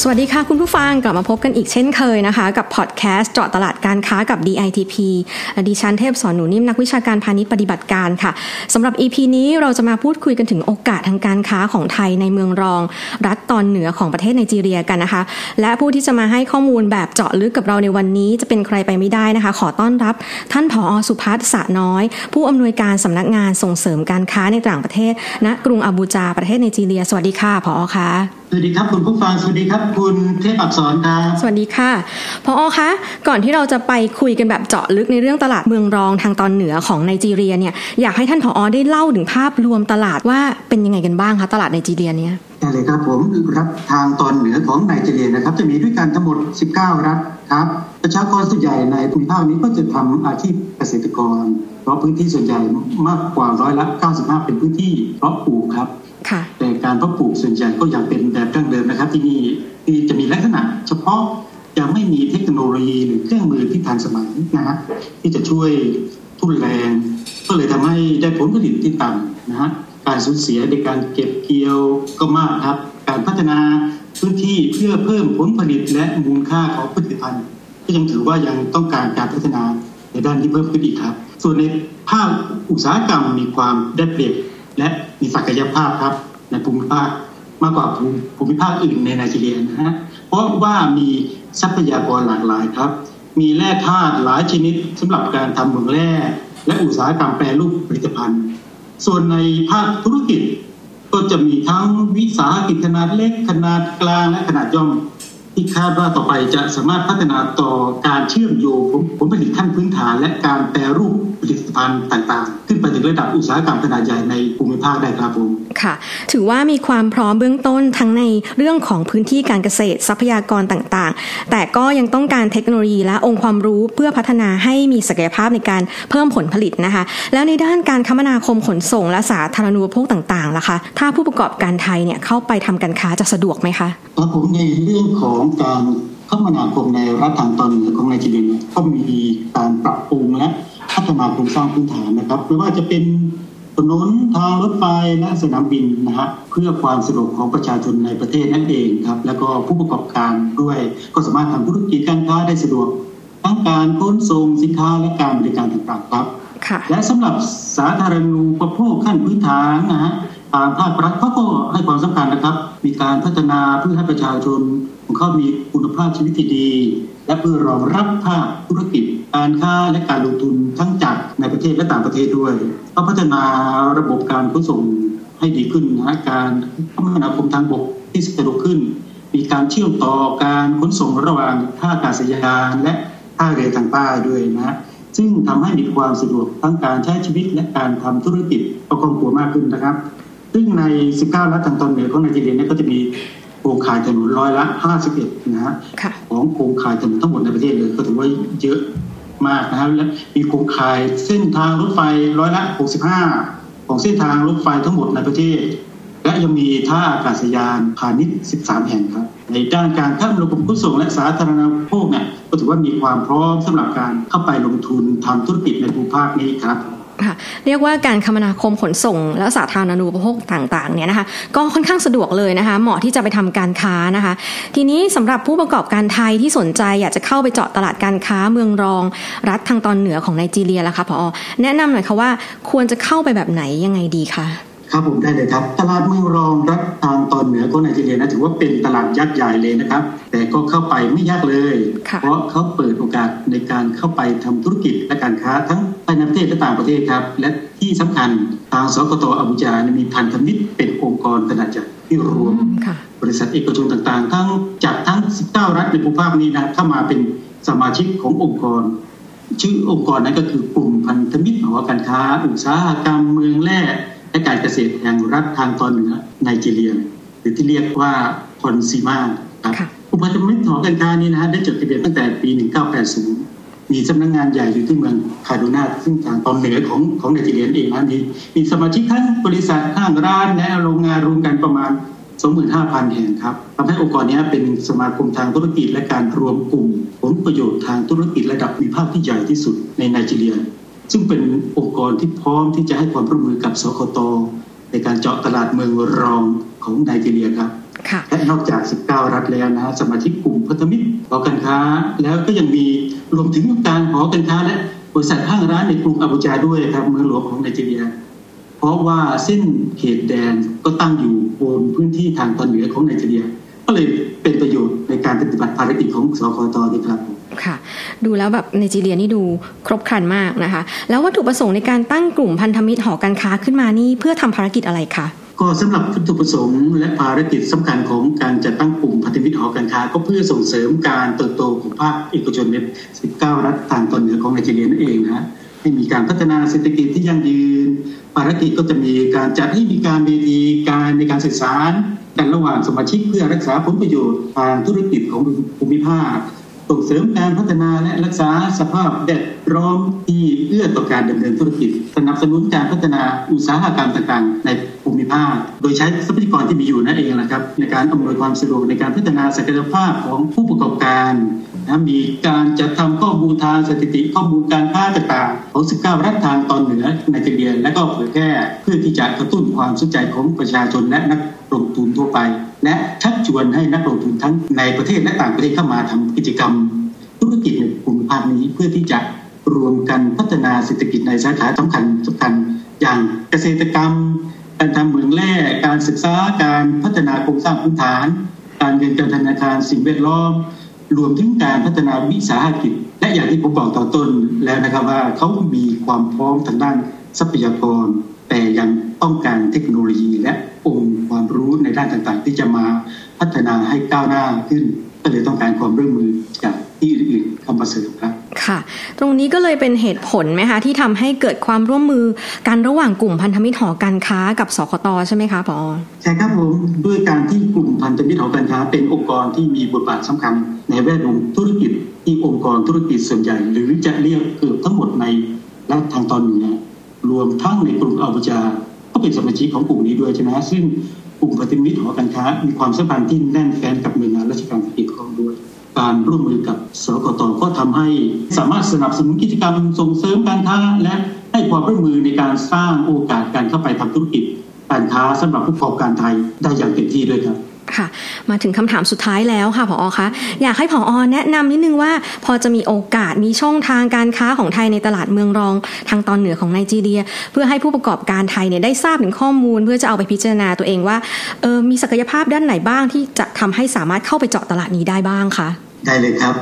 สวัสดีค่ะ คุณผู้ฟังกลับมาพบกันอีกเช่นเคยนะคะ กับพอดแคสต์เจาะตลาดการค้ากับ DITP ดิฉันเทพสอนหนูนิ่มนักวิชาการพาณิชย์ปฏิบัติการค่ะสำหรับ EP นี้เราจะมาพูดคุยกันถึงโอกาสทางการค้าของไทยในเมืองรอง รัฐตอนเหนือของประเทศไนจีเรียกันนะคะ และผู้ที่จะมาให้ข้อมูลแบบเจาะลึกกับเราในวันนี้ จะเป็นใครไปไม่ได้นะคะ ขอต้อนรับท่านผอสุพัฒน์สะน้อย ผู้อำนวยการสำนักงานส่งเสริมการค้าในต่างประเทศณกรุงอาบูจาประเทศไนจีเรีย สวัสดีค่ะผอค่ะ สวัสดีครับคุณผู้ฟังสวัสดีครับคุณเทพอักษรครับสวัสดีค่ะพออคะก่อนที่เราจะไปคุยกันแบบเจาะลึกในเรื่องตลาดเมืองรองทางตอนเหนือของไนจีเรียเนี่ยอยากให้ท่านผออได้เล่าถึงภาพรวมตลาดว่าเป็นยังไงกันบ้างคะตลาดไนจีเรียเนี่ยได้เลยครับผมครับทางตอนเหนือของไนจีเรียนะครับ จะมีด้วยกันทั้งหมด 19 รัฐครับ ประชากรส่วนใหญ่ในภูมิภาคนี้ก็จะทำอาชีพเกษตรกร เพราะพื้นที่ส่วนใหญ่มากกว่าร้อยละ 95 เป็นพื้นที่เพาะปลูกครับแต่การเพาะปลูกส่วนใหญ่ก็ยังเป็นแโนโลยีหรือเครื่องมือที่ทันสมัยนะฮะที่จะช่วยทุนแรง ก็เลยทำให้ได้ผลผลิตที่ต่ำนะฮะการสูญเสียในการเก็บเกี่ยวก็มากครับ การพัฒนาพื้นที่เพื่อเพิ่มผลผลิตและมูลค่าของผลิตภัณฑ์ ก็ยังถือว่ายังต้องการการพัฒนาในด้านที่เพิ่มขึ้นอีกครับ ส่วนในภาคอุตสาหกรรมมีความได้เปรียบและมีศักยภาพครับในภูมิภาคมากกว่าภูมิภาคอื่นในไนจีเรียนะฮะ เพราะว่ามีทรัพยากรหลากหลายครับ มีแร่ธาตุหลายชนิดสำหรับการทำเหมืองแร่และอุตสาหกรรมแปรรูปผลิตภัณฑ์ ส่วนในภาคธุรกิจก็จะมีทั้งวิสาหกิจขนาดเล็กขนาดกลางและขนาดย่อม ที่คาดว่าต่อไปจะสามารถพัฒนาต่อการเชื่อมโยงผลผลิตขั้นพื้นฐาน และการแปรรูปผลิตภัณฑ์ต่างๆ ขึ้นไปถึงระดับอุตสาหกรรมขนาดใหญ่ในภูมิภาคได้ครับผมค่ะ ถือว่ามีความพร้อมเบื้องต้นทั้งในเรื่องของพื้นที่การเกษตรทรัพยากรต่างๆ แต่ก็ยังต้องการเทคโนโลยีและองค์ความรู้เพื่อพัฒนาให้มีศักยภาพในการเพิ่มผลผลิตนะคะ แล้วในด้านการคมนาคมขนส่งและสาธารณูปโภคต่างๆล่ะคะ ถ้าผู้ประกอบการไทยเนี่ยเข้าไปทำการค้าจะสะดวกไหมคะผมในเรื่องของของการคมนาคมในรัฐทางตอนเหนือของไนจีเรียก็มีการปรับปรุงและพัฒนาโครงสร้างพื้นฐานนะครับไม่ว่าจะเป็นถนนทางรถไฟและสนามบินนะฮะเพื่อความสะดวกของประชาชนในประเทศนั่นเองครับ แล้วก็ผู้ประกอบการด้วยก็สามารถทำธุรกิจการค้าได้สะดวก ทั้งการขนส่งสินค้าและการบริการต่างๆครับ และสำหรับสาธารณูปโภคขั้นพื้นฐานนะฮะ ทางภาครัฐเขาก็ให้ความสำคัญนะครับ มีการพัฒนาเพื่อให้ประชาชนของเขามีคุณภาพชีวิตที่ดี และเพื่อรองรับภาคธุรกิจการค้าและการลงทุนทั้งจากในประเทศและต่างประเทศด้วยก็พัฒนาระบบการขนส่งให้ดีขึ้นนะการคมนาคมทางบกที่สะดวกขึ้น มีการเชื่อมต่อการขนส่งระหว่างท่าอากาศยานและท่าเรือทางใต้ด้วยนะซึ่งทำให้มีความสะดวกทั้งการใช้ชีวิตและการทำธุรกิจประกอบตัวมากขึ้นนะครับ ซึ่งใน 19 รัฐทางตอนเหนือของไนจีเรียเนี่ยก็จะมีโครงข่ายถนนร้อยละ 51 นะฮะของโครงข่ายถนนทั้งหมดในประเทศเลยก็ถือว่าเยอะมากนะครับและมีโครงข่ายเส้นทางรถไฟร้อยละ 65 ของเส้นทางรถไฟทั้งหมดในประเทศ และยังมีท่าอากาศยานพาณิชย์ 13 แห่งครับ ในด้านการข้ามระบบขนส่งและสาธารณูปโภคเนี่ยก็ถือว่ามีความพร้อมสำหรับการเข้าไปลงทุนทำธุรกิจในภูมิภาคนี้ครับ ค่ะเรียกว่าการคมนาคมขนส่ง และสาธารณูปโภคต่างๆเนี่ยนะคะก็ค่อนข้างสะดวกเลยนะคะเหมาะที่จะไปทำการค้านะคะ ทีนี้สำหรับผู้ประกอบการไทยที่สนใจอยากจะเข้าไปเจาะตลาดการค้าเมืองรอง รัฐทางตอนเหนือของไนจีเรียล่ะคะพอแนะนำหน่อยค่ะว่าควรจะเข้าไปแบบไหนยังไงดีคะ ครับผมได้เลยครับ ตลาดเมืองรองรัฐทางตอนเหนือของไนจีเรียนะถือว่าเป็นตลาดยักษ์ใหญ่เลยนะครับ แต่ก็เข้าไปไม่ยากเลย เพราะเขาเปิดโอกาสในการเข้าไปทำธุรกิจและการค้าทั้งภายในประเทศและต่างประเทศครับ และที่สำคัญทางสกตอบุจามีพันธมิตรเป็นองค์กรขนาดใหญ่ที่รวม บริษัทเอกชนต่างๆ ทั้งจากทั้ง 19 รัฐในภูมิภาคนี้นะเข้ามาเป็นสมาชิกขององค์กรชื่อองค์กรนั้นก็คือกลุ่มพันธมิตรหอการค้า อุตสาหกรรมเมืองแร่ และการเกษตรแห่งรัฐทางตอนเหนือไนจีเรีย หรือที่เรียกว่าคอนซีมาครับอุปธรรมิตรหอการค้านี้นะฮะได้จดทะเบียนตั้งแต่ปี 1980 มีสำนักงงานใหญ่อยู่ที่เมืองคาดูนาซึ่งทางตอนเหนือของของไนจีเรียเองนะมีมีสมาชิกทั้งบริษัทห้างร้านและโรงงานรวมกันประมาณ 25,000 แห่งครับทำให้องค์กรนี้เป็นสมาคมทางธุรกิจและการรวมกลุ่มผลประโยชน์ทางธุรกิจระดับมีภาคที่ใหญ่ที่สุดในไนจีเรีย ซึ่งเป็นองค์กรที่พร้อมที่จะให้ความร่วมมือกับสคตในการเจาะตลาดเมืองรองของไนจีเรียครับและนอกจาก 19 รัฐแล้วนะสมาชิกกลุ่มพันธมิตรหอการค้า แล้วก็ยังมีรวมถึงการหอการค้าและบริษัทห้างร้านในกรุงอาบูจาด้วยครับเมืองหลวงของไนจีเรีย เพราะว่าเส้นเขตแดนก็ตั้งอยู่บนพื้นที่ทางตอนเหนือของไนจีเรีย ก็เลยเป็นประโยชน์ในการปฏิบัติภารกิจของสคตดีครับค่ะ ดูแล้วแบบไนจีเรียนี่ดูครบครันมากนะคะ แล้ววัตถุประสงค์ในการตั้งกลุ่มพันธมิตรหอการค้าขึ้นมานี่เพื่อทำภารกิจอะไรคะก็สำหรับวัตถุประสงค์และภารกิจสำคัญของการจัดตั้งกลุ่มพันธมิตรหอการค้า ก็เพื่อส่งเสริมการเติบโตของภาคเอกชนใน 19 รัฐทางตอนเหนือของไนจีเรียนั่นเองนะให้มีการพัฒนาเศรษฐกิจที่ยั่งยืน ภารกิจก็จะมีการจัดให้มีการเวทีการในการสื่อสารกันระหว่างสมาชิกเพื่อรักษาผลประโยชน์ทางธุรกิจของภูมิภาค ส่งเสริมการพัฒนาและรักษาสภาพแวดล้อมที่เอื้อต่อการดำเนินธุรกิจ สนับสนุนการพัฒนาอุตสาหกรรมต่างๆ ในภูมิภาค โดยใช้ทรัพยากรที่มีอยู่นั่นเองนะครับในการอำนวยความสะดวกในการพัฒนาศักยภาพของผู้ประกอบการนะมีการจัดทำข้อมูลทางสถิติข้อมูลการค้าต่างๆของ19รัฐทางตอนเหนือในจีเรียและก็เผยแพร่เพื่อที่จะกระตุ้นความสนใจของประชาชนและนักลงทุนทั่วไป และชักชวนให้นักลงทุนทั้งในประเทศและต่างประเทศเข้ามาทำกิจกรรม ธุรกิจในภูมิภาคนี้เพื่อที่จะรวมกันพัฒนาเศรษฐกิจในสาขาสำคัญสำคัญ อย่างเกษตรกรรม การทำเหมืองแร่การศึกษาการพัฒนาโครงสร้างพื้นฐาน การเงินการธนาคารสิ่งแวดล้อมรวมถึงการพัฒนาวิสาหกิจ และอย่างที่ผมบอกต่อต้นแล้วนะครับว่าเขามีความพร้อมทางด้านทรัพยากร แต่ยังต้องการเทคโนโลยีและองค์ความรู้ในด้านต่างๆ ที่จะมาพัฒนาให้ก้าวหน้าขึ้น ก็เลยต้องการความร่วมมือจากที่อื่นๆเข้ามาเสริมครับค่ะ ตรงนี้ก็เลยเป็นเหตุผลไหมคะที่ทำให้เกิดความร่วมมือกันระหว่างกลุ่มพันธมิตรหอการค้ากับสคตใช่ไหมคะพอใช่ครับผมด้วยการที่กลุ่มพันธมิตรหอการค้า เป็นองค์กรที่มีบทบาทสำคัญ ในแวดวงธุรกิจที่องค์กรธุรกิจส่วนใหญ่ หรือจะเรียกเกือบทั้งหมดในรัฐทางตอนเหนือ รวมทั้งในกลุ่มอัลบจาก็เป็นสมาชิกของกลุ่มนี้ด้วยใช่ไหมซึ่งกลุ่มพันธมิตรหอการค้า มีความสัมพันธ์ที่แน่นแฟ้นกับหน่วยงานราชการที่เกี่ยวข้องด้วย การร่วมมือกับสกตก็ทำให้สามารถสนับสนุนกิจกรรมส่งเสริมการค้าและให้ความร่วมมือในการสร้างโอกาสการเข้าไปทำธุรกิจการค้าสำหรับผู้ประกอบการไทยได้อย่างเต็มที่ด้วยครับ ค่ะ มาถึงคำถามสุดท้ายแล้วค่ะผอคะอยากให้ผอแนะนำนิดนึงว่า พอจะมีโอกาสมีช่องทางการค้าของไทยในตลาดเมืองรองทางตอนเหนือของไนจีเรีย เพื่อให้ผู้ประกอบการไทยเนี่ยได้ทราบถึงข้อมูล เพื่อจะเอาไปพิจารณาตัวเองว่าเออมีศักยภาพด้านไหนบ้างที่จะทำให้สามารถเข้าไปเจาะตลาดนี้ได้บ้างคะได้เลยครับ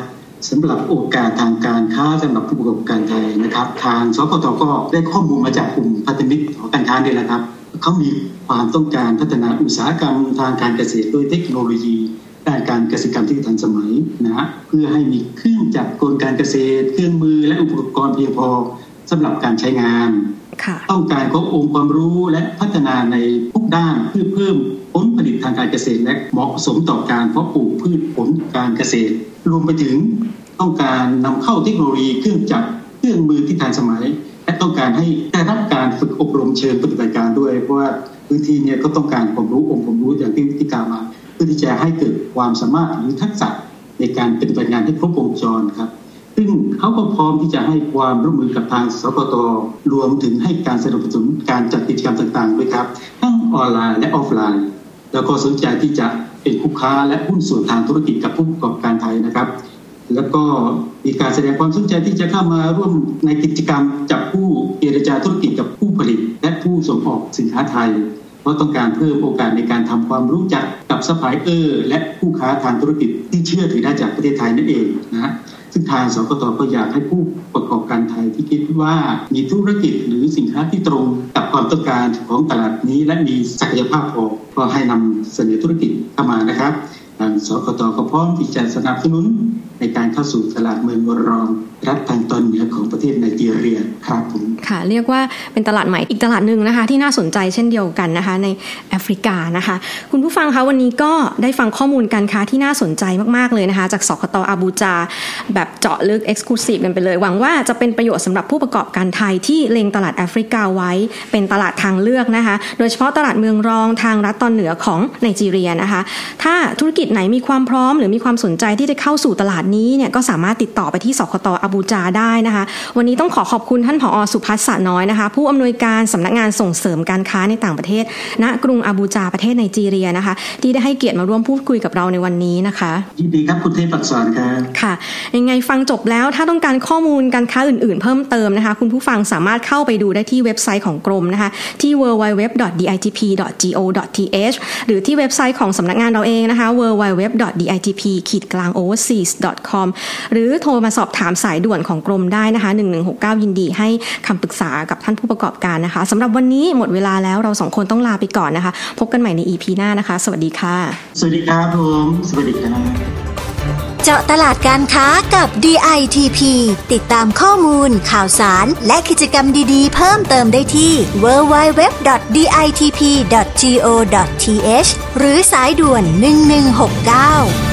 สำหรับโอกาสทางการค้าสำหรับผู้ประกอบการไทยนะครับ ทางสกตก็ได้ข้อมูลมาจากกลุ่มพันธมิตรของการค้านี่แหละครับ เขามีความต้องการพัฒนาอุตสาหกรรมทางการเกษตรด้วยเทคโนโลยีด้านการเกษตรกรรมที่ทันสมัยนะเพื่อให้มีเครื่องจักรกลการเกษตร เครื่องมือและอุปกรณ์เพียงพอสำหรับการใช้งาน ต้องการครบองค์ความรู้และพัฒนาในทุกด้านเพื่อเพิ่มผลผลิตทางการเกษตรและเหมาะสมต่อการเพาะปลูกพืชผลการเกษตร รวมไปถึงต้องการนำเข้าเทคโนโลยีเครื่องจักรเครื่องมือที่ทันสมัยและ ต้องการให้ได้รับการฝึกอบรมเชิงปฏิบัติการด้วย เพราะว่าพื้นที่นี้ก็ต้องการความรู้องค์ความรู้อย่างที่ที่กาวมาเพื่อที่จะให้เกิดความสามารถหรือทักษะในการปฏิบัติงานให้ครบวงจรครับ ซึ่งเขาก็พร้อมที่จะให้ความร่วมมือกับทางสคต. รวมถึงให้การสนับสนุนการจัดกิจกรรมต่างๆด้วยครับ ทั้งออนไลน์และออฟไลน์ แล้วก็สนใจที่จะเป็นคู่ค้าและหุ้นส่วนทางธุรกิจกับผู้ประกอบการไทยนะครับ แล้วก็มีการแสดงความสนใจที่จะเข้ามาร่วมในกิจกรรมจับคู่เจรจาธุรกิจกับผู้ผลิต และผู้ส่งออกสินค้าไทย เพราะต้องการเพิ่มโอกาสในการทำความรู้จักกับซัพพลายเออร์และผู้ค้าทางธุรกิจที่เชื่อถือได้จากประเทศไทยนั่นเองนะฮะซึ่งทางสกตก็อยากให้ผู้ประกอบการไทยที่คิดว่ามีธุรกิจหรือสินค้าที่ตรงกับความต้องการของตลาดนี้ และมีศักยภาพพอก็ให้นำเสนอธุรกิจเข้ามานะครับทางสกตก็พร้อมที่จะสนับสนุน ในการเข้าสู่ตลาดเมืองรอง รัฐทางตอนเหนือของประเทศไนจีเรียครับผมค่ะ เรียกว่าเป็นตลาดใหม่อีกตลาดหนึ่งนะคะ ที่น่าสนใจเช่นเดียวกันนะคะ ในแอฟริกานะคะ คุณผู้ฟังคะวันนี้ก็ได้ฟังข้อมูลการค้าที่น่าสนใจมากๆเลยนะคะ จากสคตอาบูจา แบบเจาะลึกเอ็กซ์คลูซีฟกันไปเลย หวังว่าจะเป็นประโยชน์สำหรับผู้ประกอบการไทยที่เล็งตลาดแอฟริกาไว้ เป็นตลาดทางเลือกนะคะ โดยเฉพาะตลาดเมืองรองทางรัฐตอนเหนือของไนจีเรียนะคะ ถ้าธุรกิจไหนมีความพร้อม หรือมีความสนใจที่จะเข้าสู่ตลาดนี้เนี่ยก็สามารถติดต่อไปที่สคตอาบูจาได้นะคะ วันนี้ต้องขอขอบคุณท่านผอสุพัฒน์สะน้อยนะคะ ผู้อำนวยการสำนักงานส่งเสริมการค้าในต่างประเทศ ณกรุงอาบูจาประเทศไนจีเรียนะคะ ที่ได้ให้เกียรติมาร่วมพูดคุยกับเราในวันนี้นะคะยินดีครับคุณเทพศรครับค่ะ ยังไงฟังจบแล้วถ้าต้องการข้อมูลการค้าอื่น ๆ เพิ่มเติมนะคะ คุณผู้ฟังสามารถเข้าไปดูได้ที่เว็บไซต์ของกรมนะคะที่ www.ditp.go.th หรือที่เว็บไซต์ของสำนักงานเราเองนะคะ www.ditp-overseas.com หรือโทรมาสอบถามสายด่วนของกรมได้นะคะ 1169 ยินดีให้คำปรึกษากับท่านผู้ประกอบการนะคะสำหรับวันนี้หมดเวลาแล้วเราสองคนต้องลาไปก่อนนะคะ พบกันใหม่ใน EP หน้านะคะ สวัสดีค่ะ สวัสดีครับผมสวัสดีครับเจาะตลาดการค้ากับ DITP ติดตามข้อมูล ข่าวสาร และกิจกรรมดีๆ เพิ่มเติมได้ที่ www.ditp.go.th หรือสายด่วน 1169